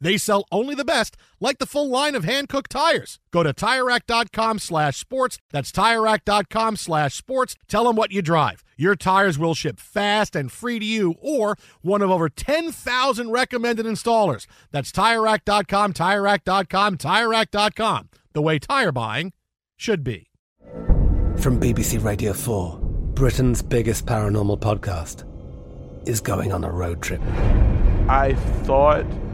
They sell only the best, like the full line of Hankook tires. Go to TireRack.com slash sports. That's TireRack.com slash sports. Tell them what you drive. Your tires will ship fast and free to you or one of over 10,000 recommended installers. That's TireRack.com, TireRack.com, TireRack.com. The way tire buying should be. From BBC Radio 4, Britain's biggest paranormal podcast is going on a road trip. I thought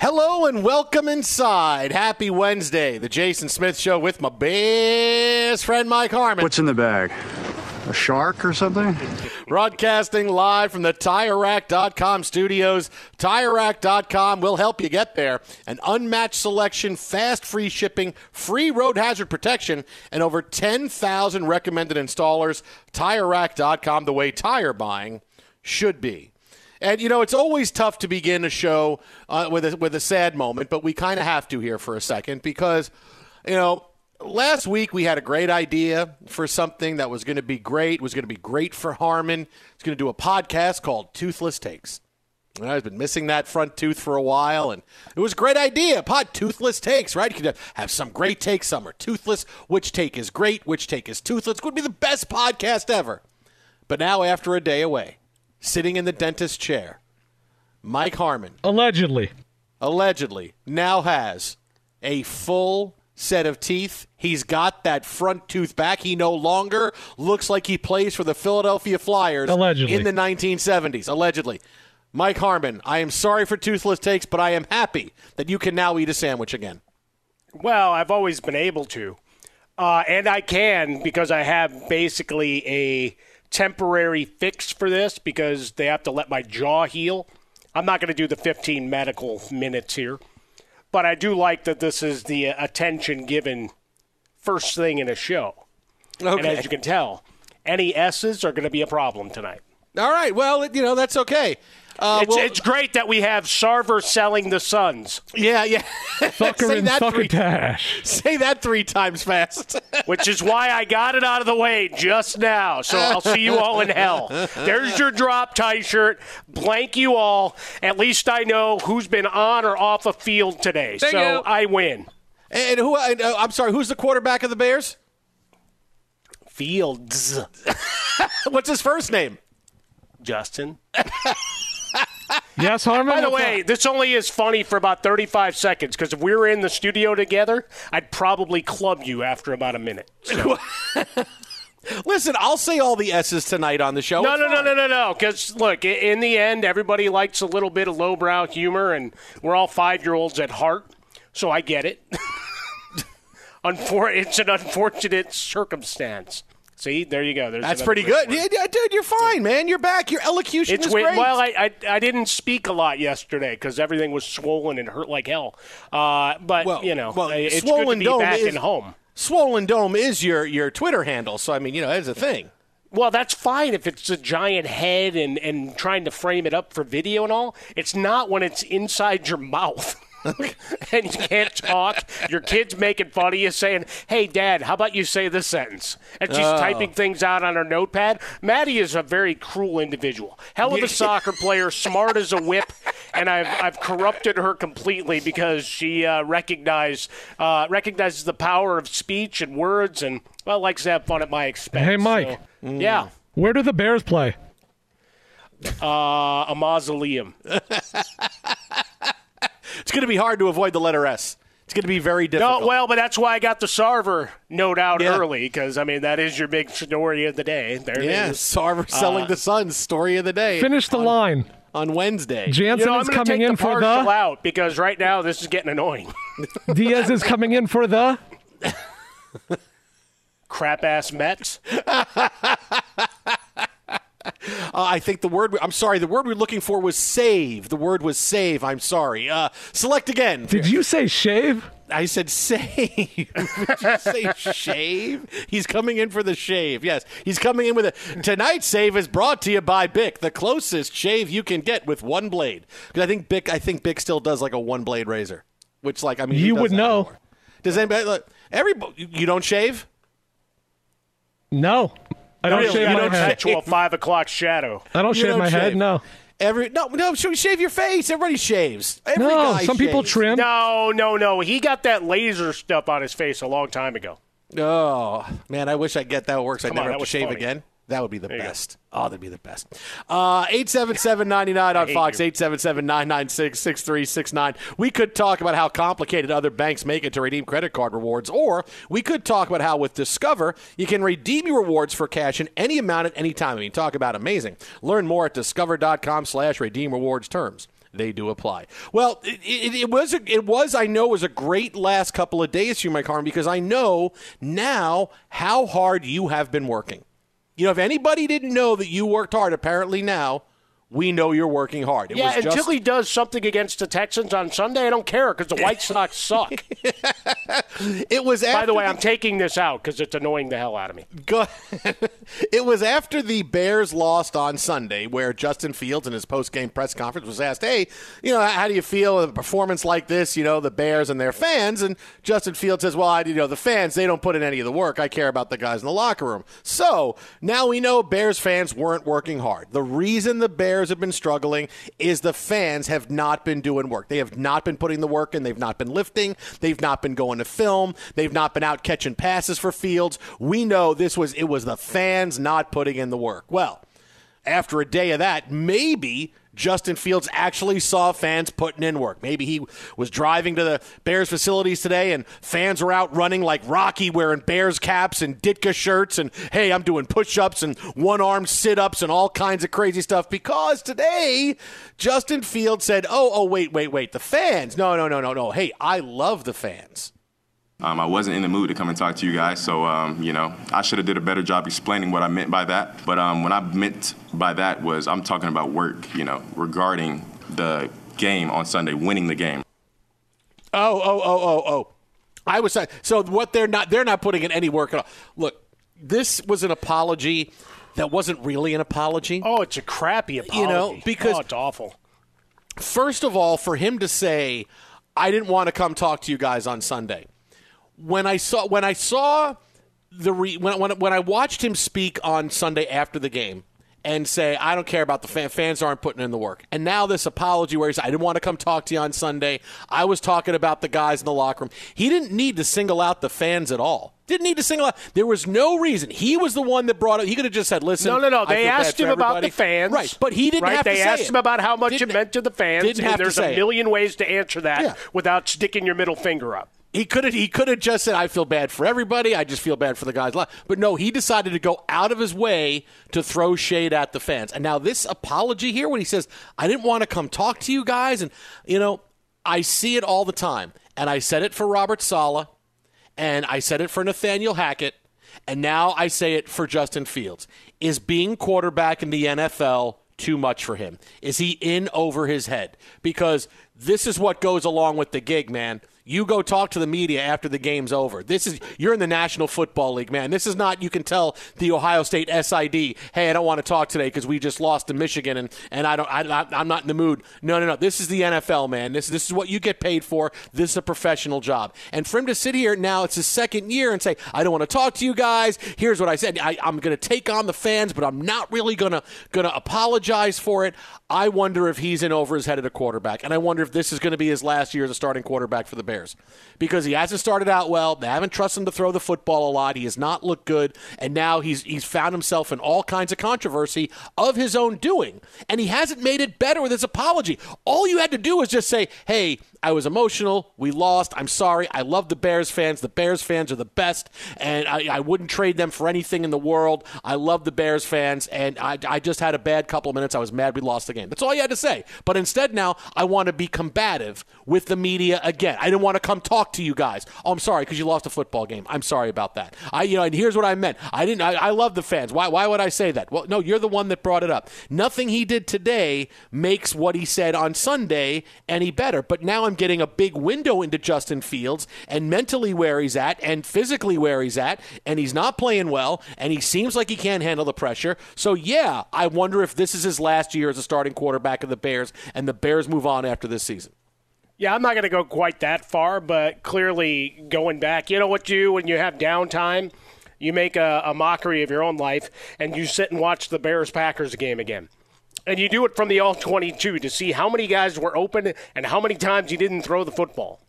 Hello and welcome inside. Happy Wednesday. The Jason Smith Show with my best friend Mike Harmon. What's in the bag? A shark or something? Broadcasting live from the TireRack.com studios. TireRack.com will help you get there. An unmatched selection, fast free shipping, free road hazard protection, and over 10,000 recommended installers. TireRack.com, the way tire buying should be. And you know, it's always tough to begin a show uh, with a, with a sad moment, but we kind of have to here for a second because, you know, last week we had a great idea for something that was going to be great. Was going to be great for Harmon. It's going to do a podcast called Toothless Takes. And I've been missing that front tooth for a while, and it was a great idea. Pod toothless takes, right? You could have some great takes. Some are toothless. Which take is great? Which take is toothless? Would be the best podcast ever. But now, after a day away, sitting in the dentist chair, Mike Harmon allegedly allegedly now has a full set of teeth. He's got that front tooth back. He no longer looks like he plays for the Philadelphia Flyers allegedly. in the 1970s. Allegedly. Mike Harmon, I am sorry for toothless takes, but I am happy that you can now eat a sandwich again. Well, I've always been able to. Uh, and I can because I have basically a temporary fix for this because they have to let my jaw heal. I'm not going to do the 15 medical minutes here, but I do like that this is the uh, attention given first thing in a show. Okay. And as you can tell, any S's are going to be a problem tonight. All right. Well, you know that's okay. Uh, it's, well- it's great that we have Sarver selling the Suns. Yeah, yeah. Sucker Say and that three- succotash. Say that three times fast. which is why I got it out of the way just now. So I'll see you all in hell. There's your drop tie shirt. Blank you all. At least I know who's been on or off a field today. Thank so you. I win. and who? and, uh, I'm sorry. Who's the quarterback of the Bears? Fields. What's his first name? Justin. Yes, Harmon. By the way, this only is funny for about 35 seconds because if we were in the studio together, I'd probably club you after about a minute. So- Listen, I'll say all the S's tonight on the show. No, no, no, no, no, no. Because look, in the end, everybody likes a little bit of lowbrow humor, and we're all five-year-olds at heart, so I get it. Unfor- it's an unfortunate circumstance. See, there you go. There's That's pretty good. Yeah, yeah, dude, you're fine, man. You're back. Your elocution It's is great. Well, I, I I didn't speak a lot yesterday because everything was swollen and hurt like hell. Uh, but well, you know, well, it's swollen good to be dome back is, in home. Swollen Dome is your your Twitter handle, so I mean, you know, it's a thing. Well, that's fine if it's a giant head and, and trying to frame it up for video and all. It's not when it's inside your mouth. and you can't talk. Your kid's making fun of you, saying, Hey, Dad, how about you say this sentence? And she's Oh. typing things out on her notepad. Maddie is a very cruel individual. Hell of a soccer player, smart as a whip, and I've, I've corrupted her completely because she uh, recognized, uh, recognizes the power of speech and words and, well, likes to have fun at my expense. Hey, Mike. So, yeah. Where do the Bears play? Uh, a mausoleum. It's going to be hard to avoid the letter S. It's going to be very difficult. No, well, but that's why I got the Sarver note out Yeah. early because I mean that is your big story of the day. There yeah, it is. Sarver selling Uh, the Suns story of the day. Finish the line. on Wednesday. Jansen You know, is coming take in the for partial the. out because right now this is getting annoying. Diaz is coming in for the. Crap ass Mets. Uh, I think the word. I'm sorry. The word we're looking for was save. The word was save. I'm sorry. Uh, select again. Did you say shave? I said save. Did you say shave? He's coming in for the shave. Yes, he's coming in with a tonight's save is brought to you by Bic, the closest shave you can get with one blade. Because I think Bic, I think Bic still does like a one blade razor, which like I mean You would know. anymore? Does anybody? Look, everybody, you don't shave? No. I don't Really, shave you my don't head. a five o'clock shadow. I don't You shave don't my head. No. Every no no. Should we shave your face? Everybody shaves. Every No. Some people trim. No, no, no. He got that laser stuff on his face a long time ago. Oh man, I wish I get that works. I Come never on, have to shave funny. again. That would be the best. Oh, that'd be the best. Uh, 877-99 on hate Fox, you. 877-996-6369. We could talk about how complicated other banks make it to redeem credit card rewards, or we could talk about how with Discover, you can redeem your rewards for cash in any amount at any time. I mean, talk about amazing. Learn more at discover.com slash redeem rewards terms they do apply. Well, it, it, it was a, it was I know was a great last couple of days for you, Mike Harmon, because I know now how hard you have been working. You know, if anybody didn't know that you worked hard, apparently now we know you're working hard. It yeah, was until just, he does something against the Texans on Sunday, I don't care because the White Sox suck. it was. By the way, I'm taking this out because it's annoying the hell out of me. Go it was after the Bears lost on Sunday, where Justin Fields in his post-game press conference was asked, "Hey, you know, how do you feel with a performance like this? You know, the Bears and their fans." And Justin Fields says, "Well, I, you know, the fans they don't put in any of the work. I care about the guys in the locker room." So now we know Bears fans weren't working hard. The reason the Bears have been struggling is the fans have not been doing work. They have not been putting the work in. They've not been lifting. They've not been going to film. They've not been out catching passes for Fields. We know this was it was the fans not putting in the work. Well, after a day of that, maybe Justin Fields actually saw fans putting in work. Maybe he was driving to the Bears facilities today and fans were out running like Rocky wearing Bears caps and Ditka shirts and hey, I'm doing push-ups and one-arm sit-ups and all kinds of crazy stuff because today Justin Fields said, "Oh, oh wait, wait, wait. The fans. No, no, no, no, no. Hey, I love the fans." Um, I wasn't in the mood to come and talk to you guys, so um, you know I should have did a better job explaining what I meant by that. But um, what I meant by that was I'm talking about work, you know, regarding the game on Sunday, winning the game. Oh, oh, oh, oh, oh. I was saying. So what they're not they're not putting in any work at all. Look, this was an apology that wasn't really an apology. Oh, it's a crappy apology. You know, because oh, it's awful. First of all, for him to say, "I didn't want to come talk to you guys on Sunday," when I saw when I saw the re, when when when I watched him speak on Sunday after the game and say, I don't care about the fan. Fans aren't putting in the work. And now this apology where he said, I didn't want to come talk to you on Sunday. I was talking about the guys in the locker room. He didn't need to single out the fans at all. Didn't need to single out. There was no reason. He was the one that brought it. He could have just said, "Listen." No, no, no. They asked him about the fans, right? But he didn't right? have they to say asked it. him about how much Didn't- it meant to the fans. Didn't have there's to say a it. million ways to answer that Yeah. without sticking your middle finger up. He could have he could have just said I feel bad for everybody. I just feel bad for the guys. But no, he decided to go out of his way to throw shade at the fans. And now this apology here when he says I didn't want to come talk to you guys and you know, I see it all the time. And I said it for Robert Saleh and I said it for Nathaniel Hackett and now I say it for Justin Fields. Is being quarterback in the NFL too much for him? Is he in over his head? Because this is what goes along with the gig, man. You go talk to the media after the game's over. This is you're in the National Football League, man. This is not you can tell the Ohio State SID, "Hey, I don't want to talk today because we just lost to Michigan and and I don't I, I'm not in the mood." No, no, no. This is the NFL, man. This this is what you get paid for. This is a professional job. And for him to sit here now, it's his second year and say, "I don't want to talk to you guys." Here's what I said. I, I'm going to take on the fans, but I'm not really going to apologize for it. I wonder if he's in over his head at a quarterback, and I wonder if this is going to be his last year as a starting quarterback for the Bears because he hasn't started out well. They haven't trusted him to throw the football a lot. He has not looked good, and now he's he's found himself in all kinds of controversy of his own doing, and he hasn't made it better with his apology. All you had to do was just say, "Hey, I was emotional. We lost. I'm sorry. I love the Bears fans. The Bears fans are the best, and I, I wouldn't trade them for anything in the world. I love the Bears fans, and I, I just had a bad couple of minutes. I was mad we lost the game. That's all you had to say. But instead, now I want to be combative with the media again. I didn't want to come talk to you guys. Oh, I'm sorry because you lost a football game. I'm sorry about that. I, you know, and here's what I meant. I didn't. I, I love the fans. Why? Why would I say that? Well, no, you're the one that brought it up. Nothing he did today makes what he said on Sunday any better. But now I'm getting a big window into Justin Fields and mentally where he's at and physically where he's at, and he's not playing well, and he seems like he can't handle the pressure. So yeah, I wonder if this is his last year as a starting quarterback of the Bears, and the Bears move on after this season. Yeah, I'm not going to go quite that far, but clearly going back, you know what you when you have downtime? You make a, a mockery of your own life and you sit and watch the Bears Packers game again. And you do it from the all 22 to see how many guys were open and how many times you didn't throw the football.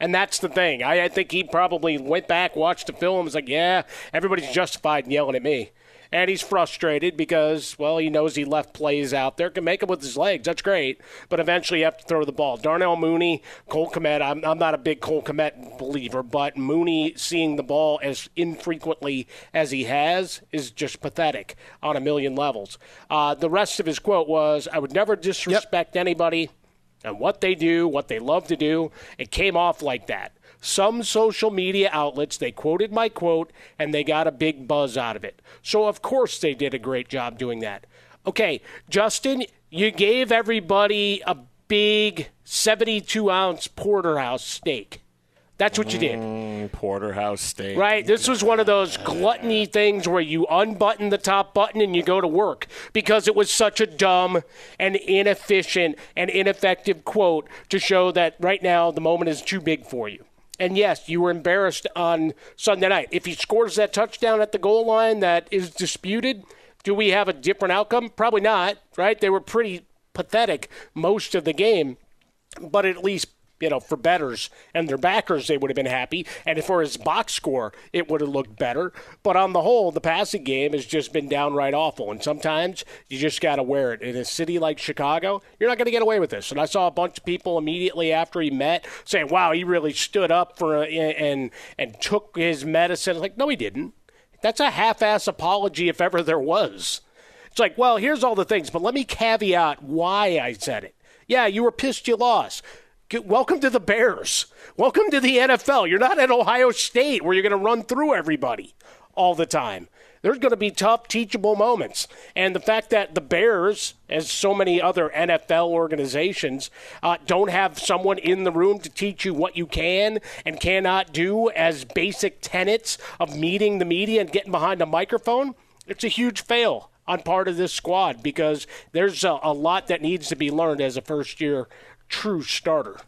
And that's the thing. I, I think he probably went back, watched the film, was like, yeah, everybody's justified in yelling at me. And he's frustrated because, well, he knows he left plays out there. Can make them with his legs. That's great. But eventually you have to throw the ball. Darnell Mooney, Cole Kmet. I'm, I'm not a big Cole Kmet believer, but Mooney seeing the ball as infrequently as he has is just pathetic on a million levels. Uh, the rest of his quote was, I would never disrespect anybody and what they do, what they love to do. It came off like that. Some social media outlets, they quoted my quote and they got a big buzz out of it. So, of course, they did a great job doing that. Okay, Justin, you gave everybody a big 72 ounce porterhouse steak. That's what you did. Mm, porterhouse steak. Right. This was one of those gluttony things where you unbutton the top button and you go to work because it was such a dumb and inefficient and ineffective quote to show that right now the moment is too big for you. And yes, you were embarrassed on Sunday night. If he scores that touchdown at the goal line that is disputed, do we have a different outcome? Probably not, right? They were pretty pathetic most of the game, but at least you know, for betters and their backers, they would have been happy. And for his box score, it would have looked better. But on the whole, the passing game has just been downright awful. And sometimes you just got to wear it. In a city like Chicago, you're not going to get away with this. And I saw a bunch of people immediately after he met saying, wow, he really stood up for and, and took his medicine. Like, no, he didn't. That's a half ass apology if ever there was. It's like, well, here's all the things, but let me caveat why I said it. Yeah, you were pissed you lost. Welcome to the Bears. Welcome to the NFL. You're not at Ohio State where you're going to run through everybody all the time. There's going to be tough, teachable moments. And the fact that the Bears, as so many other NFL organizations, uh, don't have someone in the room to teach you what you can and cannot do as basic tenets of meeting the media and getting behind a microphone, it's a huge fail on part of this squad because there's a, a lot that needs to be learned as a first year true starter.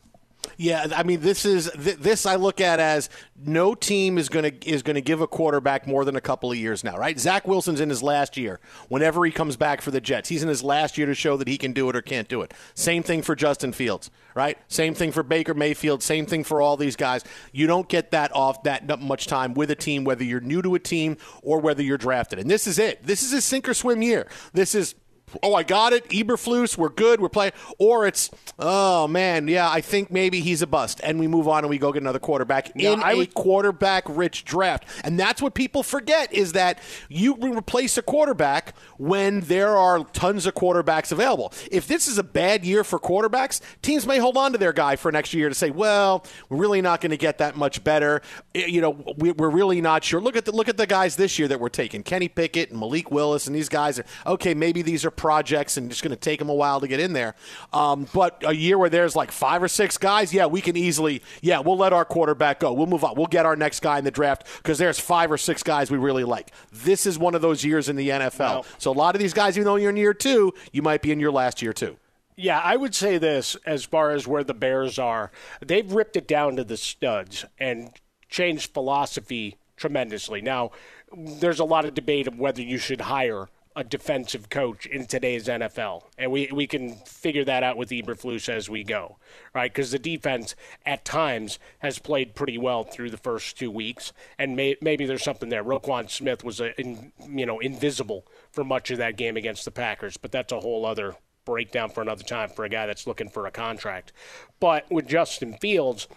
Yeah, I mean, this is this I look at as no team is going to is going to give a quarterback more than a couple of years now, right? Zach Wilson's in his last year. Whenever he comes back for the Jets, he's in his last year to show that he can do it or can't do it. Same thing for Justin Fields, right? Same thing for Baker Mayfield. Same thing for all these guys. You don't get that off that much time with a team, whether you're new to a team or whether you're drafted. And this is it. This is a sink or swim year. This is oh, I got it. Eberflus, we're good, we're playing. Or it's, oh man, yeah, I think maybe he's a bust, and we move on and we go get another quarterback in I a would- quarterback-rich draft. And that's what people forget is that you replace a quarterback when there are tons of quarterbacks available. If this is a bad year for quarterbacks, teams may hold on to their guy for an extra year to say, well, we're really not going to get that much better. You know, we, we're really not sure. Look at the look at the guys this year that we're taking: Kenny Pickett and Malik Willis, and these guys are okay. Maybe these are projects, and it's going to take them a while to get in there. Um, but a year where there's like five or six guys, yeah, we can easily, yeah, we'll let our quarterback go. We'll move on. We'll get our next guy in the draft because there's five or six guys we really like. This is one of those years in the NFL. so a lot of these guys, even though you're in year two, you might be in your last year too. Yeah, I would say this as far as where the Bears are. They've ripped it down to the studs and changed philosophy tremendously. Now, there's a lot of debate of whether you should hire a defensive coach in today's NFL, and we we can figure that out with Eberflus as we go, right? Because the defense at times has played pretty well through the first two weeks, and may, maybe there's something there. Roquan Smith was a, in, you know invisible for much of that game against the Packers, but that's a whole other breakdown for another time for a guy that's looking for a contract. But with Justin Fields,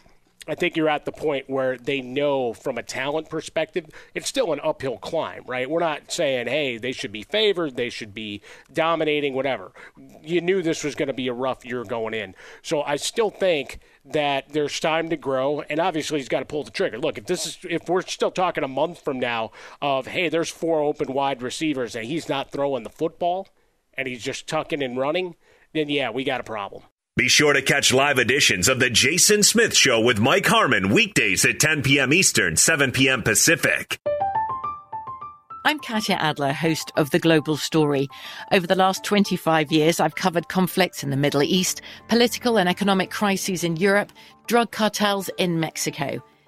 I think you're at the point where they know from a talent perspective, it's still an uphill climb, right? We're not saying, hey, they should be favored, they should be dominating, whatever. You knew this was going to be a rough year going in. So I still think that there's time to grow, and obviously he's got to pull the trigger. Look, if this is if we're still talking a month from now of hey, there's four open wide receivers and he's not throwing the football and he's just tucking and running, then yeah, we got a problem. Be sure to catch live editions of The Jason Smith Show with Mike Harmon weekdays at 10 p.m. Eastern, 7 p.m. Pacific. I'm Katya Adler, host of The Global Story. Over the last 25 years, I've covered conflicts in the Middle East, political and economic crises in Europe, drug cartels in Mexico.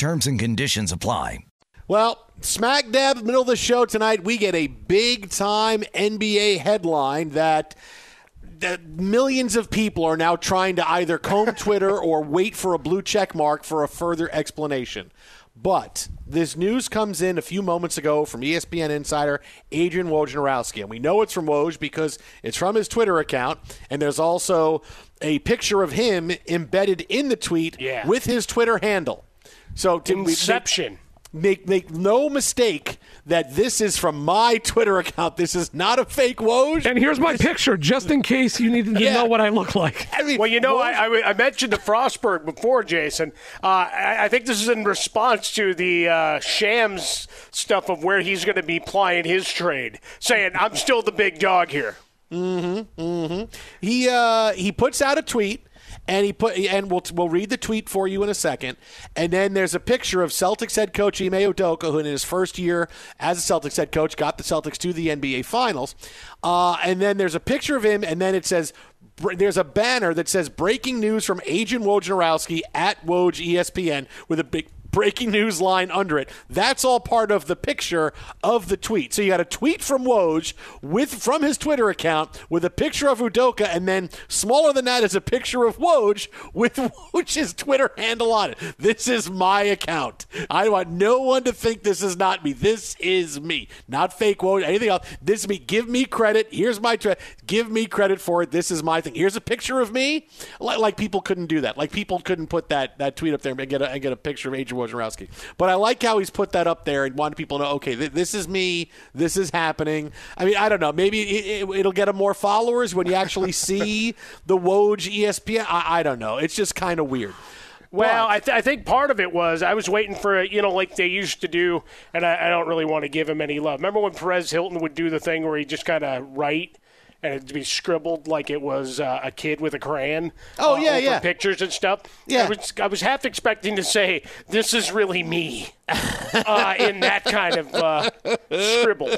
Terms and conditions apply. Well, smack dab middle of the show tonight, we get a big time NBA headline that that millions of people are now trying to either comb Twitter or wait for a blue check mark for a further explanation. But this news comes in a few moments ago from ESPN insider Adrian Wojnarowski. And we know it's from Woj because it's from his Twitter account. And there's also a picture of him embedded in the tweet Yeah. with his Twitter handle. So to Inception. Make, make no mistake that this is from my Twitter account. This is not a fake Woj. And here's my picture, just in case you needed to Yeah. know what I look like. I mean, Well, you know, Woj- I, I, I mentioned the Frostberg before, Jason. Uh, I, I think this is in response to the uh, Shams stuff of where he's going to be plying his trade, saying, I'm still the big dog here. Mm-hmm. Mm-hmm. He uh, he puts out a tweet. And he put, and we'll we'll read the tweet for you in a second. And then there's a picture of Celtics head coach Ime Udoka, who in his first year as a Celtics head coach got the Celtics to the NBA Finals. Uh, and then there's a picture of him, and then it says there's a banner that says "Breaking news from Adrian Wojnarowski at Woj ESPN" with a big breaking news line under it. That's all part of the picture of the tweet. So you got a tweet from Woj with from his Twitter account with a picture of Udoka, and then smaller than that is a picture of Woj with Woj's Twitter handle on it. This is my account. I want no one to think this is not me. This is me, not fake Woj. Anything else? This is me. Give me credit. Here's my tweet. Give me credit for it. This is my thing. Here's a picture of me. Like, like people couldn't do that. Like people couldn't put that that tweet up there and get a, and get a picture of Adrian Wojnarowski. But I like how he's put that up there and wanted people to know, okay, th- this is me. This is happening. I mean, I don't know. Maybe it, it, it'll get him more followers when you actually see the Woj ESPN. I, I don't know. It's just kind of weird. Well, I, th- I think part of it was I was waiting for you know like they used to do, and I, I don't really want to give him any love. Remember when Perez Hilton would do the thing where he just kind of write and it'd be scribbled like it was uh, a kid with a crayon. Oh, uh, yeah, over yeah. Pictures and stuff. Yeah. I was I was half expecting to say this is really me uh, in that kind of uh, scribble.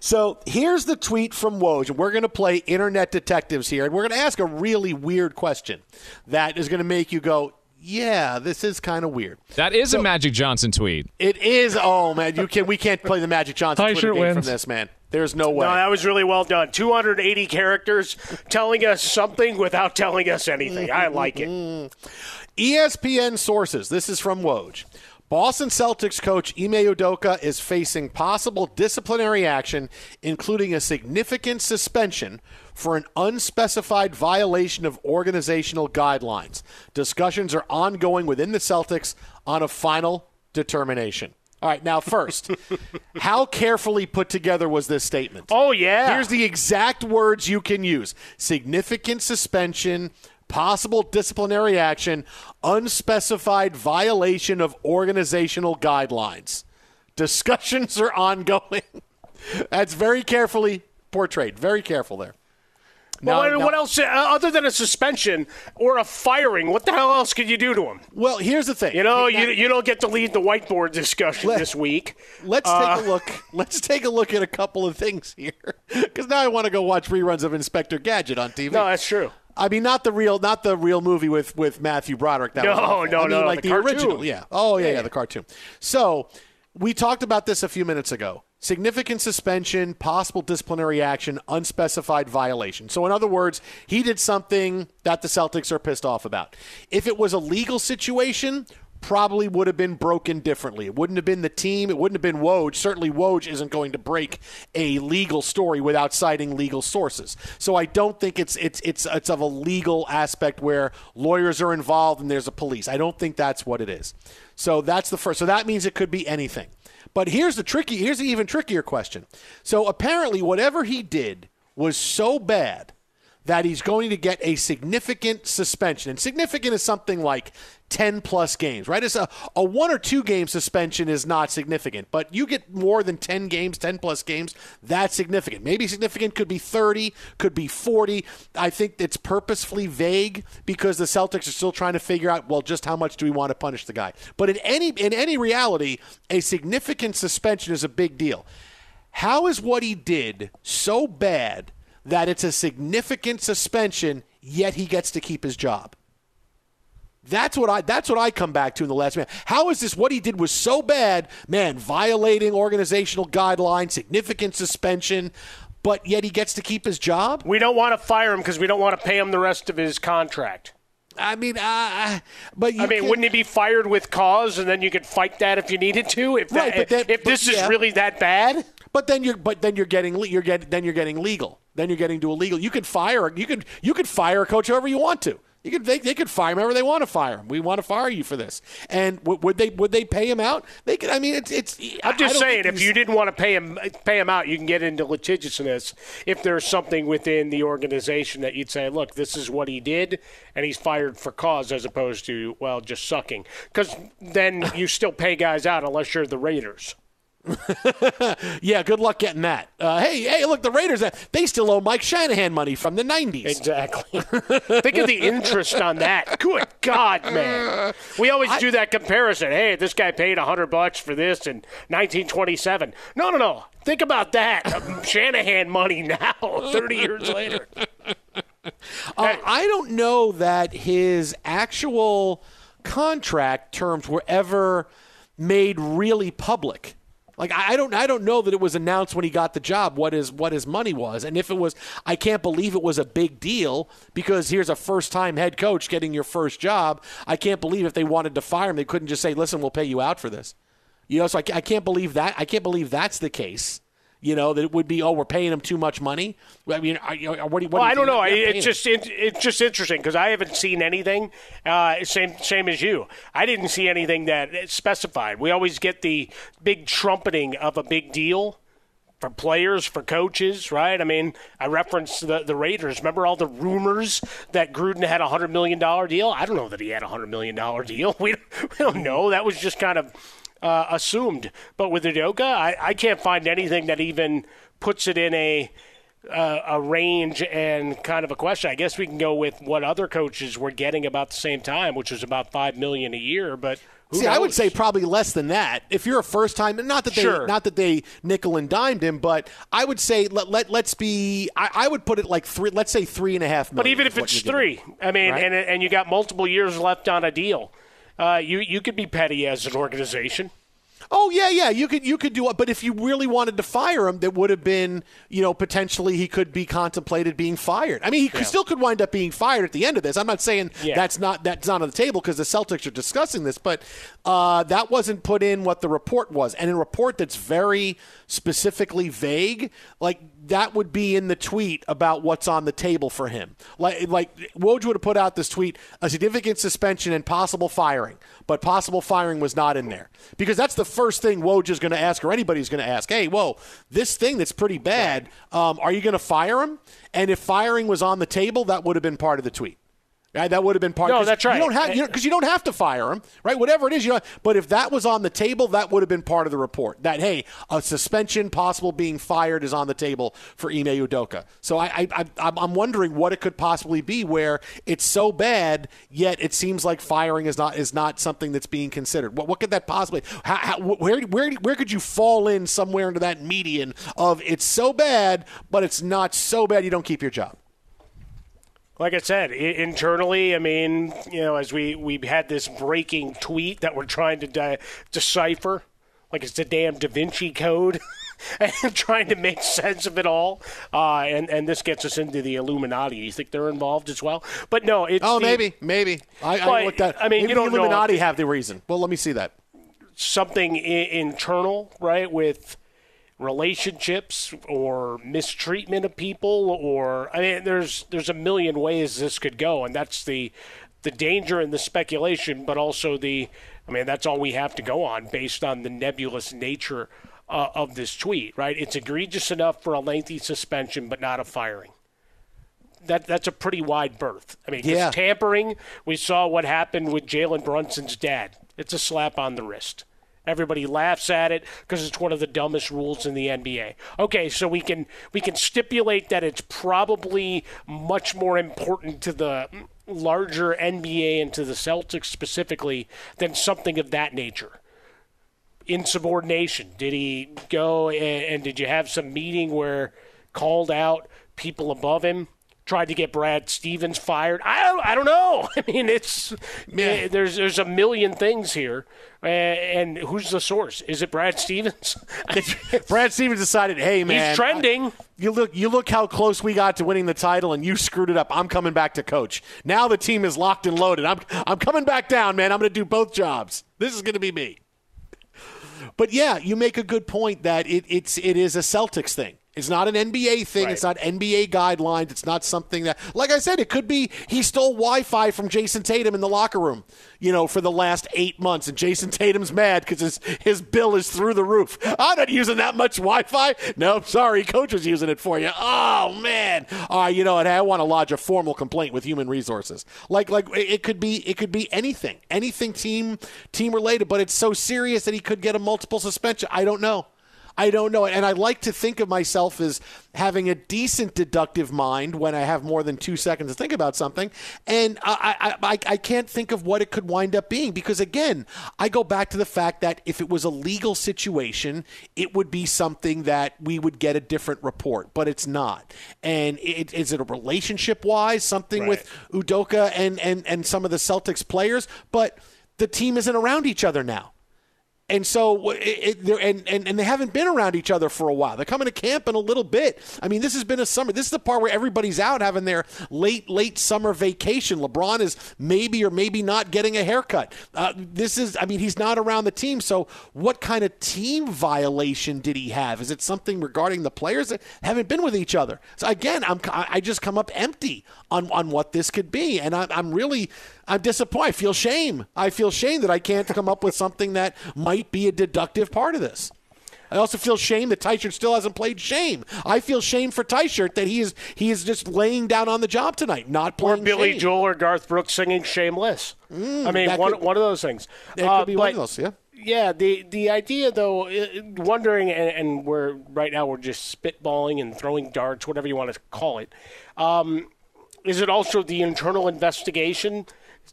So here's the tweet from Woj, and we're going to play internet detectives here, and we're going to ask a really weird question that is going to make you go, "Yeah, this is kind of weird." That is a Magic Johnson tweet. It is. Oh man, you can. We can't play the Magic Johnson Tie Twitter shirt game from this man. There's no way. No, that was really well done. 280 characters telling us something without telling us anything. I like it. Mm-hmm. E ESPN sources. This is from Woj. Boston Celtics coach Ime Udoka is facing possible disciplinary action, including a significant suspension for an unspecified violation of organizational guidelines. Discussions are ongoing within the Celtics on a final determination. All right, now first, how carefully put together was this statement? Oh yeah. Here's the exact words you can use significant suspension, possible disciplinary action, unspecified violation of organizational guidelines. Discussions are ongoing. That's very carefully portrayed. Very careful there. Well, Now- what, what else uh, other than a suspension or a firing? What the hell else could you do to him? Well, here's the thing. You know, Now- you, you don't get to lead the whiteboard discussion Let- this week. Let's Uh, take a look. Let's take a look at a couple of things here, because now I want to go watch reruns of Inspector Gadget on TV. No, that's true. I mean, not the real, not the real movie with with Matthew Broderick. That No, was awful. no, I mean, no, like the the, original. Yeah. Oh, Yeah, yeah, yeah. the cartoon. So we talked about this a few minutes ago. Significant suspension, possible disciplinary action, unspecified violation. So, in other words, he did something that the Celtics are pissed off about. If it was a legal situation, probably would have been broken differently. It wouldn't have been the team. It wouldn't have been Woj. Certainly, Woj isn't going to break a legal story without citing legal sources. So I don't think it's it's it's it's of a legal aspect where lawyers are involved and there's a police. I don't think that's what it is. So that's the first. So that means it could be anything. But here's the tricky. Here's the even trickier question. So apparently, whatever he did was so bad that he's going to get a significant suspension. And significant is something like 10 plus games, right? It's a, a one or two game suspension is not significant, but you get more than 10 games, 10 plus games, that's significant. Maybe significant could be 30, could be 40. I think it's purposefully vague because the Celtics are still trying to figure out, well, just how much do we want to punish the guy? But in any in any reality, a significant suspension is a big deal. How is what he did so bad that it's a significant suspension, yet he gets to keep his job? That's what I that's what I come back to in the last minute. How is this what he did was so bad, man, violating organizational guidelines, significant suspension, but yet he gets to keep his job? We don't want to fire him because we don't want to pay him the rest of his contract. I mean, uh, but I mean, can, wouldn't he be fired with cause, and then you could fight that if you needed to? If right, that, then, if this but, is yeah. really that bad, but then you're but then you're getting you're getting then you're getting legal. Then you're getting to illegal. You could fire you could you could fire a coach however you want to. You could they, they could fire him they want to fire him. We want to fire you for this. And w- would they would they pay him out? They could. I mean, it's it's. I'm just saying, if you didn't want to pay him pay him out, you can get into litigiousness if there's something within the organization that you'd say, look, this is what he did, and he's fired for cause, as opposed to well, just sucking. Because then you still pay guys out unless you're the Raiders. yeah, good luck getting that. Uh, hey, hey, look, the Raiders, uh, they still owe Mike Shanahan money from the 90s. Exactly. Think of the interest on that. Good God, man. We always I, do that comparison. Hey, this guy paid 100 bucks for this in 1927. No, no, no. Think about that. Shanahan money now, 30 years later. Uh, I don't know that his actual contract terms were ever made really public. Like I don't I don't know that it was announced when he got the job what his what his money was. And if it was I can't believe it was a big deal because here's a first time head coach getting your first job. I can't believe if they wanted to fire him they couldn't just say, "Listen, we'll pay you out for this." You know, so I, I can't believe that. I can't believe that's the case. You know that it would be oh we're paying him too much money. I mean, what do you? What well, do you I don't know. It's just it, it's just interesting because I haven't seen anything. Uh, same same as you. I didn't see anything that specified. We always get the big trumpeting of a big deal for players, for coaches, right? I mean, I referenced the, the Raiders. Remember all the rumors that Gruden had a $100 million deal? I don't know that he had a $100 million deal. We, we don't know. That was just kind of uh, assumed. But with Udoka, I, I can't find anything that even puts it in a uh, a range and kind of a question. I guess we can go with what other coaches were getting about the same time, which was about five million a year. But See, knows? I would say probably less than that. If you're a first time, not that they sure. not that they nickel and dimed him, but I would say let, let let's be. I, I, would put it like three. Let's say three and a half million. But even if it's three, I mean, right? and and you got multiple years left on a deal, uh, you you could be petty as an organization. Oh yeah, yeah. You could you could do it, but if you really wanted to fire him, that would have been you know potentially he could be contemplated being fired. I mean, he yeah. still could wind up being fired at the end of this. I'm not saying yeah. that's not that's not on the table because the Celtics are discussing this, but uh, that wasn't put in what the report was, and in a report that's very specifically vague, like that would be in the tweet about what's on the table for him. Like like Woj would have put out this tweet: a significant suspension and possible firing, but possible firing was not in there because that's the first thing Woj is going to ask, or anybody's going to ask. Hey, whoa, this thing that's pretty bad. Um, are you going to fire him? And if firing was on the table, that would have been part of the tweet. That would have been part. No, that's right. You don't have because you, you, don't have to fire him, right? Whatever it is, you know. But if that was on the table, that would have been part of the report. That hey, a suspension, possible being fired, is on the table for Ime Udoka. So I, I, I I'm wondering what it could possibly be where it's so bad, yet it seems like firing is not is not something that's being considered. What what could that possibly? How, how, where where where could you fall in somewhere into that median of it's so bad, but it's not so bad you don't keep your job? Like I said, internally, I mean, you know, as we we had this breaking tweet that we're trying to de- decipher, like it's the damn Da Vinci Code. and trying to make sense of it all. Uh, and and this gets us into the Illuminati. You think they're involved as well? But no, it's Oh, the- maybe, maybe. I, I But, looked at. I mean, maybe you don't the know Illuminati have the reason. Well, let me see that. something I- internal, right, with relationships or mistreatment of people, or I mean, there's there's a million ways this could go, and that's the the danger and the speculation, but also the, I mean, that's all we have to go on based on the nebulous nature uh, of this tweet, right? It's egregious enough for a lengthy suspension, but not a firing. That that's a pretty wide berth. I mean Yeah. tampering. We saw what happened with Jalen Brunson's dad. It's a slap on the wrist. Everybody laughs at it because it's one of the dumbest rules in the NBA. Okay, so we can we can stipulate that it's probably much more important to the larger NBA and to the Celtics specifically than something of that nature. Insubordination. Did he go and, and did you have some meeting where called out people above him? Tried to get Brad Stevens fired. I don't, I don't know. I mean, it's eh, there's there's a million things here, uh, and who's the source? Is it Brad Stevens? Brad Stevens decided, hey man, He's trending. I- you look, you look how close we got to winning the title, and you screwed it up. I'm coming back to coach. Now the team is locked and loaded. I'm, I'm coming back down, man. I'm going to do both jobs. This is going to be me. But yeah, you make a good point that it, it's it is a Celtics thing. It's not an NBA thing. It's not NBA guidelines. It's not something that, like I said, it could be he stole Wi-Fi from Jayson Tatum in the locker room, you know, for the last eight months, and Jayson Tatum's mad because his his bill is through the roof. I'm not using that much Wi-Fi. No, sorry, coach was using it for you. Oh man, all right, you know, and I want to lodge a formal complaint with human resources. Like like it could be it could be anything, anything team team related, but it's so serious that he could get a multiple suspension. I don't know. I don't know. And I like to think of myself as having a decent deductive mind when I have more than two seconds to think about something. And I, I, I, I can't think of what it could wind up being because, again, I go back to the fact that if it was a legal situation, it would be something that we would get a different report, but it's not. And it, is it a relationship wise, something with Udoka and, and, and some of the Celtics players? But the team isn't around each other now. And so, it, it, and, and and they haven't been around each other for a while. They're coming to camp in a little bit. I mean, this has been a summer. This is the part where everybody's out having their late late summer vacation. LeBron is maybe or maybe not getting a haircut. Uh, this is, I mean, he's not around the team. So, what kind of team violation did he have? Is it something regarding the players that haven't been with each other? So again, I'm I I just come up empty on on what this could be, and I, I'm really I'm disappointed. I feel shame. I feel shame that I can't come up with something that might be a deductive part of this. I also feel shame that Tyshirt still hasn't played shame. I feel shame for Tyshirt that he is he is just laying down on the job tonight, not playing. Or. Billy shame. Joel or Garth Brooks singing "Shameless." I mean, one, could- one of those things. That Uh, could be one of those. Yeah. Yeah, the the idea though, wondering, and, and we're right now we're just spitballing and throwing darts, whatever you want to call it. Um, is it also the internal investigation,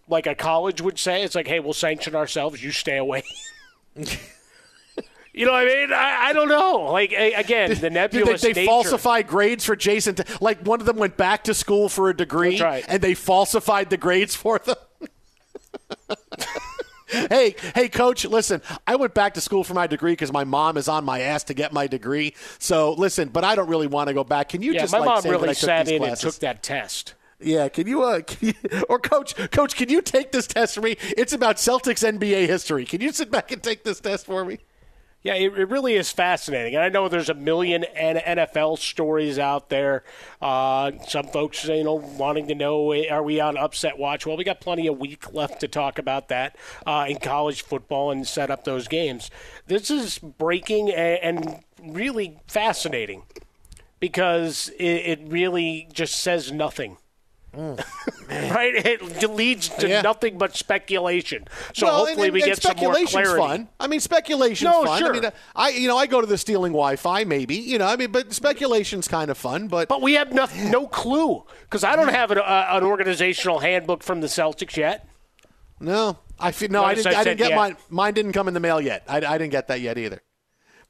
like a college would say? It's like, hey, we'll sanction ourselves. You stay away. you know what I mean? I, I don't know. Like again, the nebulous they, they nature. falsify grades for Jason? T- like one of them went back to school for a degree, right. and they falsified the grades for them. hey, hey, coach, listen, I went back to school for my degree because my mom is on my ass to get my degree. So listen, but I don't really want to go back. Can you Yeah, just my like, mom say that I really sat in and took that test. Yeah, can you, uh, can you, or coach, coach, can you take this test for me? It's about Celtics NBA history. Can you sit back and take this test for me? Yeah, it, it really is fascinating. And I know there's a million NFL stories out there. Uh, some folks, you know, wanting to know, eh, are we on upset watch? Well, we got plenty of week left to talk about that uh, in college football and set up those games. This is breaking and, and really fascinating because it, it really just says nothing. right? It leads to Yeah. nothing but speculation. So Well, hopefully and, we get some more clarity. fun. I mean, speculation's No, fun. sure. I mean, I you know I go to the stealing Wi-Fi, maybe you know. I mean, but speculation's kind of fun. But But we have no, no clue because I don't have an, uh, an organizational handbook from the Celtics yet. no, I feel no. I didn't. I I, didn't get yet. mine. Mine didn't come in the mail yet. I, I didn't get that yet either.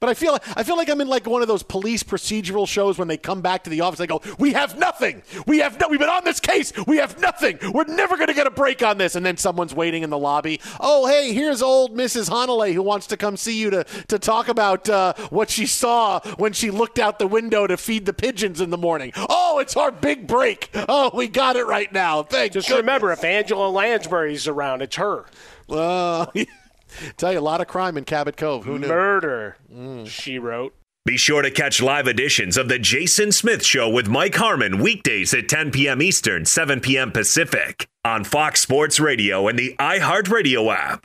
But I feel I feel like I'm in like one of those police procedural shows when they come back to the office. They go, "We have nothing. We have no. We've been on this case. We have nothing. We're never going to get a break on this." And then someone's waiting in the lobby. Oh, hey, here's old Mrs. Hanalei who wants to come see you to to talk about uh, what she saw when she looked out the window to feed the pigeons in the morning. Oh, it's our big break. Oh, we got it right now. Thanks. Just goodness. remember, if Angela Lansbury's around, it's her. Well, tell you a lot of crime in Cabot Cove. Who knew? Murder, she wrote. Be sure to catch live editions of The Jason Smith Show with Mike Harmon weekdays at 10 p.m. Eastern, 7 p.m. Pacific on Fox Sports Radio and the iHeartRadio app.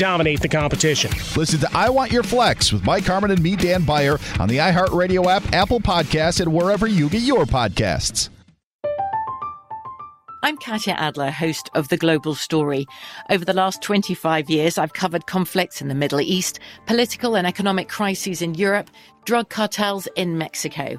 dominate the competition. Listen to I Want Your Flex with Mike Harmon and me, Dan Beyer, on the iHeartRadio app, Apple Podcasts, and wherever you get your podcasts. I'm Katya Adler, host of The Global Story. Over the last 25 years, I've covered conflicts in the Middle East, political and economic crises in Europe, drug cartels in Mexico.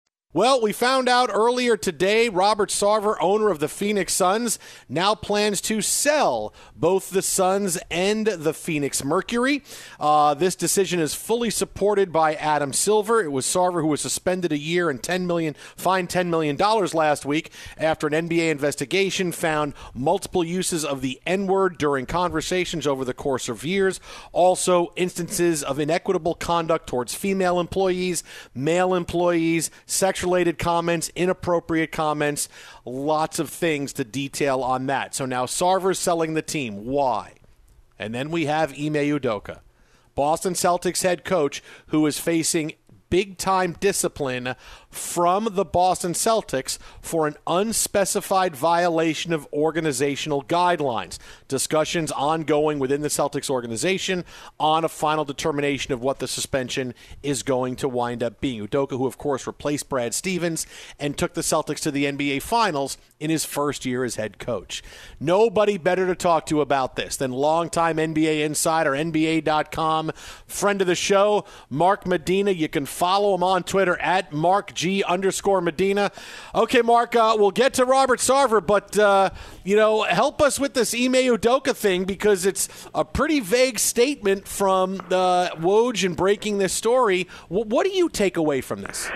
Well, we found out earlier today Robert Sarver, owner of the Phoenix Suns, now plans to sell both the Suns and the Phoenix Mercury. Uh, this decision is fully supported by Adam Silver. It was Sarver who was suspended a year and 10 million, fined $10 million last week after an NBA investigation found multiple uses of the N word during conversations over the course of years. Also, instances of inequitable conduct towards female employees, male employees, sexual related comments, inappropriate comments, lots of things to detail on that. So now Sarver's selling the team. Why? And then we have Ime Udoka, Boston Celtics head coach, who is facing big time discipline from the Boston Celtics for an unspecified violation of organizational guidelines. Discussions ongoing within the Celtics organization on a final determination of what the suspension is going to wind up being. Udoka, who of course replaced Brad Stevens and took the Celtics to the NBA Finals in his first year as head coach. Nobody better to talk to about this than longtime NBA insider, NBA.com, friend of the show, Mark Medina. You can follow him on Twitter at Mark G underscore Medina. Okay, Mark, uh, we'll get to Robert Sarver, but, uh, you know, help us with this Ime Udoka thing because it's a pretty vague statement from uh, Woj in breaking this story. W- what do you take away from this?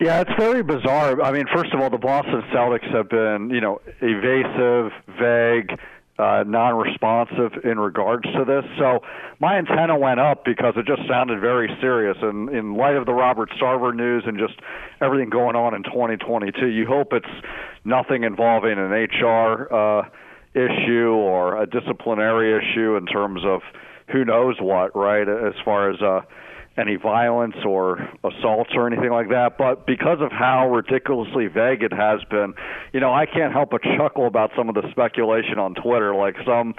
Yeah, it's very bizarre. I mean, first of all, the Boston Celtics have been, you know, evasive, vague uh, non-responsive in regards to this. So my antenna went up because it just sounded very serious. And in light of the Robert Sarver news and just everything going on in 2022, you hope it's nothing involving an HR uh, issue or a disciplinary issue in terms of who knows what, right? As far as uh, any violence or assaults or anything like that. But because of how ridiculously vague it has been, you know, I can't help but chuckle about some of the speculation on Twitter. Like some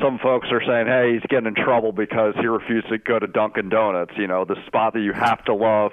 some folks are saying, "Hey, he's getting in trouble because he refused to go to Dunkin' Donuts." You know, the spot that you have to love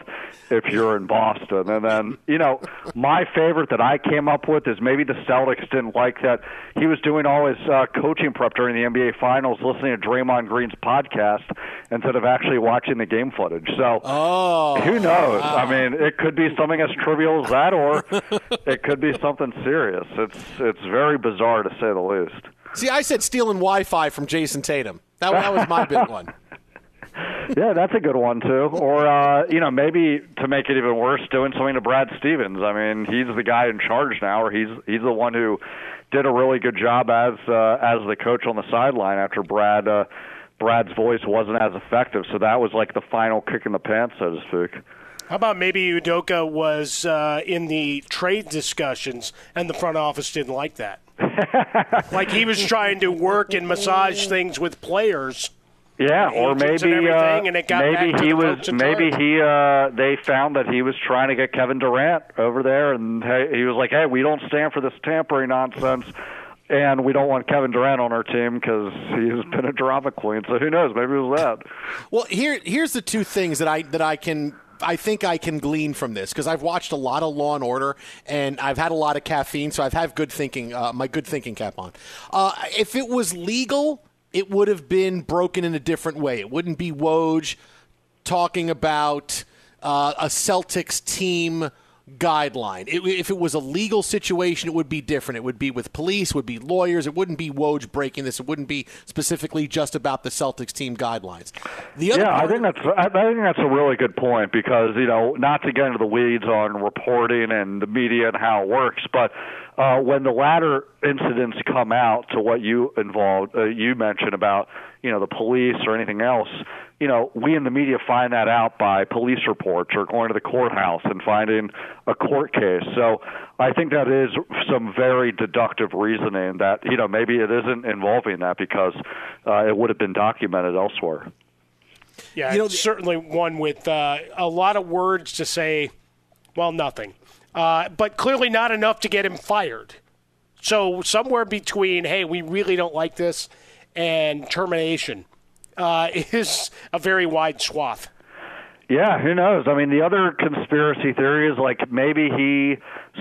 if you're in Boston. And then, you know, my favorite that I came up with is maybe the Celtics didn't like that he was doing all his uh, coaching prep during the NBA Finals, listening to Draymond Green's podcast instead of actually watching the game footage. So, oh, who knows? Wow. I mean, it could be something as trivial as that, or it could be something serious. It's it's very bizarre to say the least. See, I said stealing Wi-Fi from Jayson Tatum. That, that was my big one. yeah, that's a good one too. Or uh, you know, maybe to make it even worse, doing something to Brad Stevens. I mean, he's the guy in charge now, or he's he's the one who did a really good job as uh, as the coach on the sideline after Brad uh, Brad's voice wasn't as effective. So that was like the final kick in the pants, so to speak. How about maybe Udoka was uh, in the trade discussions and the front office didn't like that? like he was trying to work and massage things with players. Yeah, or maybe uh, maybe he was maybe he uh, they found that he was trying to get Kevin Durant over there, and he was like, "Hey, we don't stand for this tampering nonsense." And we don't want Kevin Durant on our team because he's been a drama queen. So who knows? Maybe it was that. Well, here here's the two things that I that I can I think I can glean from this because I've watched a lot of Law and Order and I've had a lot of caffeine, so I've had good thinking, uh, my good thinking cap on. Uh, if it was legal, it would have been broken in a different way. It wouldn't be Woj talking about uh, a Celtics team guideline. It, if it was a legal situation, it would be different. It would be with police, would be lawyers. It wouldn't be Woj breaking this. It wouldn't be specifically just about the Celtics team guidelines. The other yeah, I think that's I think that's a really good point because you know not to get into the weeds on reporting and the media and how it works, but uh, when the latter incidents come out to what you involved, uh, you mentioned about you know the police or anything else, you know we in the media find that out by police reports or going to the courthouse and finding a court case. So I think that is some very deductive reasoning that you know maybe it isn't involving that because uh, it would have been documented elsewhere. Yeah, you know, certainly one with uh, a lot of words to say. Well, nothing uh, but clearly not enough to get him fired. So somewhere between, hey, we really don't like this, and termination uh, is a very wide swath. Yeah, who knows? I mean, the other conspiracy theory is like maybe he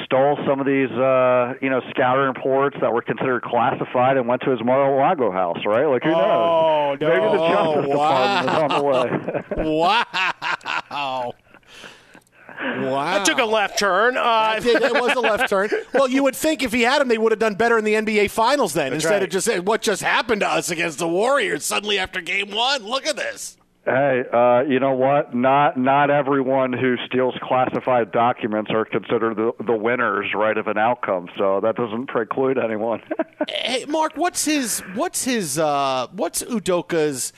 stole some of these, uh, you know, scouting reports that were considered classified and went to his Mar-a-Lago house, right? Like, who knows? oh? No. Maybe the Justice wow. Department is on the way. wow. Wow. That took a left turn. Uh, That did- it was a left turn. Well, you would think if he had him, they would have done better in the NBA Finals then, That's instead right. of just saying what just happened to us against the Warriors suddenly after Game One. Look at this. Hey, uh, you know what? Not not everyone who steals classified documents are considered the, the winners, right, of an outcome. So that doesn't preclude anyone. Hey, Mark, what's his what's his uh, what's Udoka's?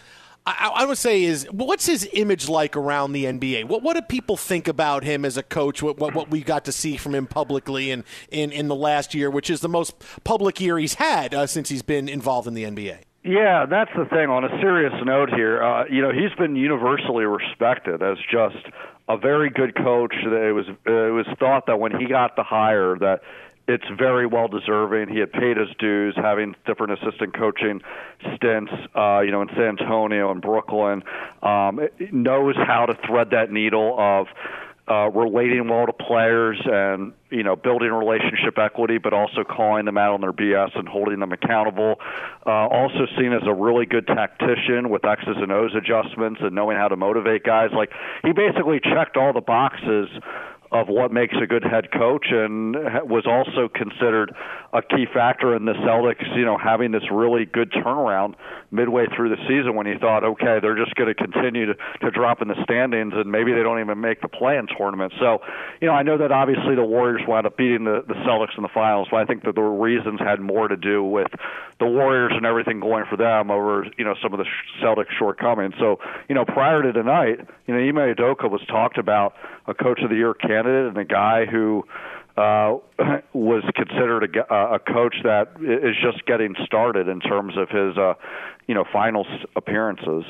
I, I would say is what's his image like around the NBA? What what do people think about him as a coach? What what, what we got to see from him publicly in, in, in the last year, which is the most public year he's had uh, since he's been involved in the NBA. Yeah, that's the thing. On a serious note here, uh, you know, he's been universally respected as just a very good coach. That It was it was thought that when he got the hire that it's very well deserving. He had paid his dues, having different assistant coaching stints, uh, you know, in San Antonio and Brooklyn. Um, knows how to thread that needle of uh, relating well to players and you know building relationship equity, but also calling them out on their BS and holding them accountable. Uh, also seen as a really good tactician with X's and O's adjustments and knowing how to motivate guys. Like he basically checked all the boxes of what makes a good head coach and was also considered a key factor in the Celtics, you know, having this really good turnaround midway through the season when you thought, okay, they're just going to continue to, to drop in the standings and maybe they don't even make the play-in tournament. So, you know, I know that obviously the Warriors wound up beating the, the Celtics in the finals, but I think that the reasons had more to do with the Warriors and everything going for them over, you know, some of the Celtics shortcomings. So, you know, prior to tonight, you know, Ime Udoka was talked about a coach of the year candidate and a guy who uh, was considered a, uh, a coach that is just getting started in terms of his, uh, you know, finals appearances.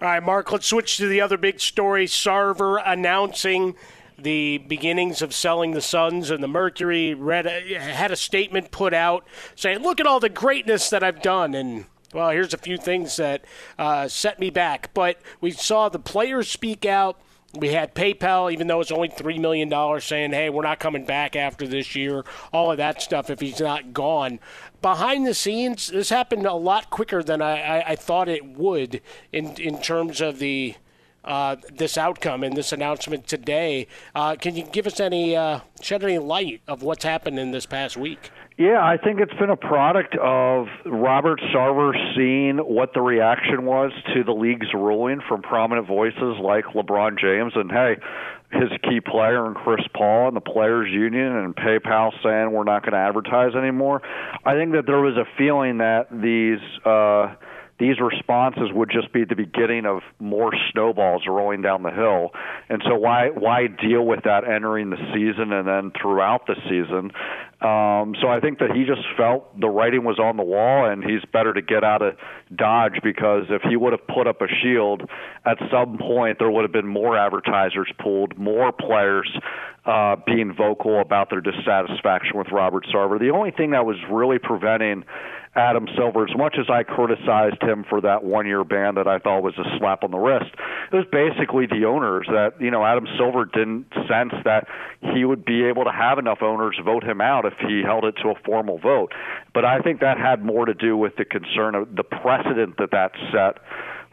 All right, Mark, let's switch to the other big story. Sarver announcing the beginnings of selling the Suns and the Mercury. Read had a statement put out saying, "Look at all the greatness that I've done." And well, here's a few things that uh, set me back. But we saw the players speak out. We had PayPal, even though it's only three million dollars, saying, "Hey, we're not coming back after this year." All of that stuff if he's not gone. Behind the scenes, this happened a lot quicker than I, I, I thought it would in in terms of the uh, this outcome and this announcement today. Uh, can you give us any uh, shed any light of what's happened in this past week? Yeah, I think it's been a product of Robert Sarver seeing what the reaction was to the league's ruling from prominent voices like LeBron James and hey, his key player and Chris Paul and the players union and PayPal saying we're not going to advertise anymore. I think that there was a feeling that these uh these responses would just be the beginning of more snowballs rolling down the hill. And so why why deal with that entering the season and then throughout the season? Um, so I think that he just felt the writing was on the wall, and he's better to get out of Dodge because if he would have put up a shield, at some point there would have been more advertisers pulled, more players uh, being vocal about their dissatisfaction with Robert Sarver. The only thing that was really preventing Adam Silver, as much as I criticized him for that one year ban that I thought was a slap on the wrist, it was basically the owners that, you know, Adam Silver didn't sense that he would be able to have enough owners vote him out if he held it to a formal vote. But I think that had more to do with the concern of the precedent that that set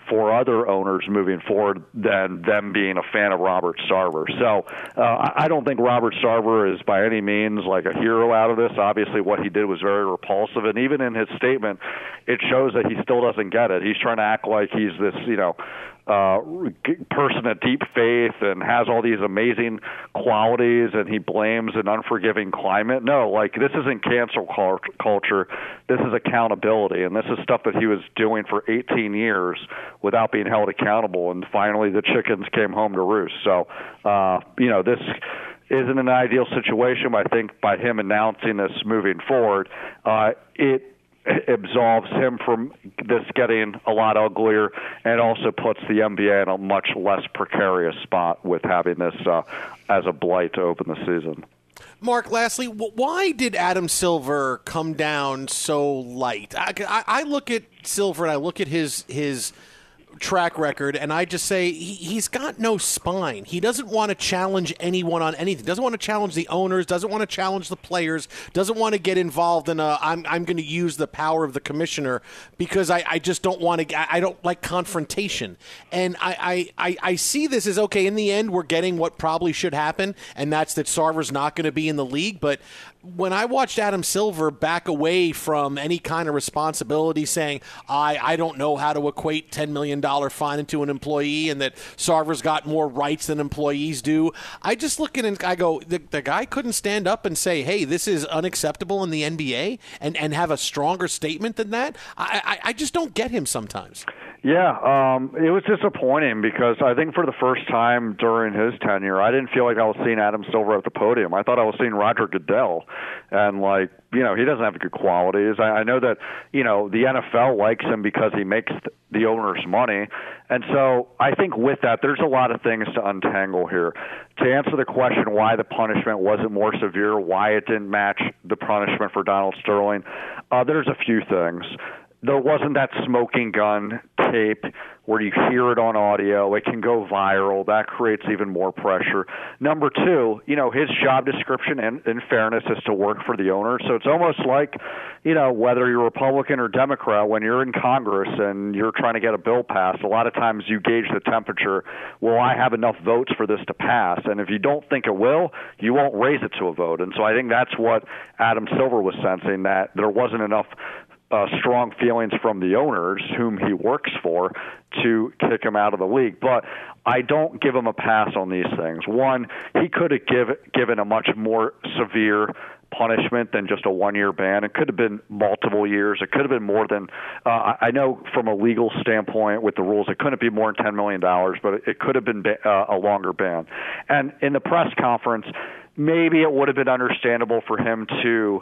for other owners moving forward than them being a fan of Robert Sarver. So uh, I don't think Robert Sarver is by any means like a hero out of this. Obviously, what he did was very repulsive, and even in his statement, it shows that he still doesn't get it. He's trying to act like he's this, you know, uh, person of deep faith and has all these amazing qualities, and he blames an unforgiving climate. No, like this isn't cancel culture. This is accountability, and this is stuff that he was doing for 18 years without being held accountable. And finally, the chickens came home to roost. So, uh, you know, this isn't an ideal situation. But I think by him announcing this moving forward, uh, it absolves him from this getting a lot uglier and also puts the NBA in a much less precarious spot with having this uh, as a blight to open the season. Mark, lastly, why did Adam Silver come down so light? I, I, I look at Silver and I look at his his track record, and I just say he, he's got no spine. He doesn't want to challenge anyone on anything. Doesn't want to challenge the owners. Doesn't want to challenge the players. Doesn't want to get involved in a. I'm I'm going to use the power of the commissioner because I, I just don't want to. I don't like confrontation, and I, I I I see this as okay. In the end, we're getting what probably should happen, and that's that Sarver's not going to be in the league. But when I watched Adam Silver back away from any kind of responsibility, saying I I don't know how to equate ten million dollar fine into an employee, and that Sarver's got more rights than employees do, I just look at and I go, the, the guy couldn't stand up and say, hey, this is unacceptable in the NBA, and and have a stronger statement than that. I I, I just don't get him sometimes. Yeah, um, it was disappointing because I think for the first time during his tenure, I didn't feel like I was seeing Adam Silver at the podium. I thought I was seeing Roger Goodell, and like you know he doesn't have good qualities. I, I know that you know the NFL likes him because he makes the owners money, and so I think with that, there's a lot of things to untangle here. To answer the question why the punishment wasn't more severe, why it didn't match the punishment for Donald Sterling, uh, there's a few things there wasn't that smoking gun tape where you hear it on audio. It can go viral. That creates even more pressure. Number two, you know, his job description, in, in fairness, is to work for the owner. So it's almost like, you know, whether you're Republican or Democrat, when you're in Congress and you're trying to get a bill passed, a lot of times you gauge the temperature. Will I have enough votes for this to pass? And if you don't think it will, you won't raise it to a vote. And so I think that's what Adam Silver was sensing that there wasn't enough uh, strong feelings from the owners, whom he works for, to kick him out of the league. But I don't give him a pass on these things. One, he could have give, given a much more severe punishment than just a one year ban. It could have been multiple years. It could have been more than, uh, I know from a legal standpoint with the rules, it couldn't be more than $10 million, but it could have been uh, a longer ban. And in the press conference, maybe it would have been understandable for him to.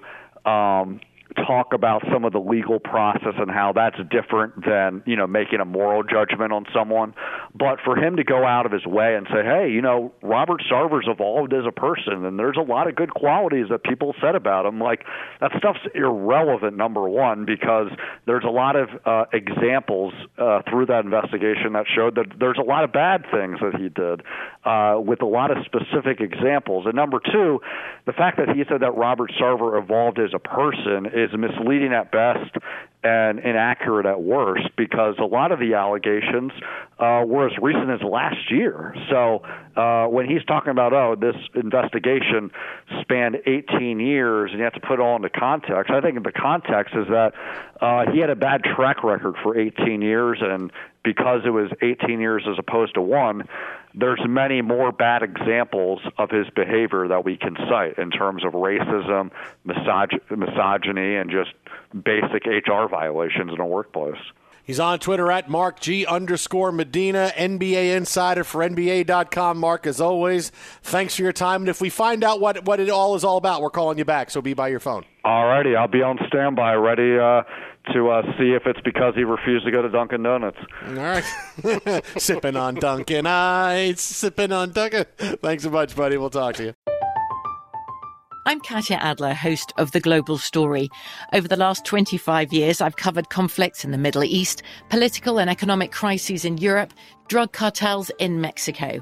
Um, talk about some of the legal process and how that's different than you know making a moral judgment on someone. But for him to go out of his way and say hey you know robert sarver's evolved as a person and there's a lot of good qualities that people said about him like that stuff's irrelevant number one because there's a lot of uh, examples uh, through that investigation that showed that there's a lot of bad things that he did uh, with a lot of specific examples. And number two the fact that he said that robert sarver evolved as a person is misleading at best and inaccurate at worst because a lot of the allegations uh, were as recent as last year. So uh, when he's talking about, oh, this investigation spanned 18 years and you have to put it all into context, I think the context is that uh, he had a bad track record for 18 years, and because it was 18 years as opposed to one, there's many more bad examples of his behavior that we can cite in terms of racism, misog- misogyny, and just basic HR violations in a workplace. He's on Twitter at Mark G underscore Medina, NBA insider for NBA.com. Mark, as always, thanks for your time. And if we find out what, what it all is all about, we're calling you back. So be by your phone. All righty. I'll be on standby, ready uh, to uh, see if it's because he refused to go to Dunkin' Donuts. All right. sipping on Dunkin' Ice, sipping on Dunkin'. Thanks so much, buddy. We'll talk to you. I'm Katya Adler, host of The Global Story. Over the last 25 years, I've covered conflicts in the Middle East, political and economic crises in Europe, drug cartels in Mexico.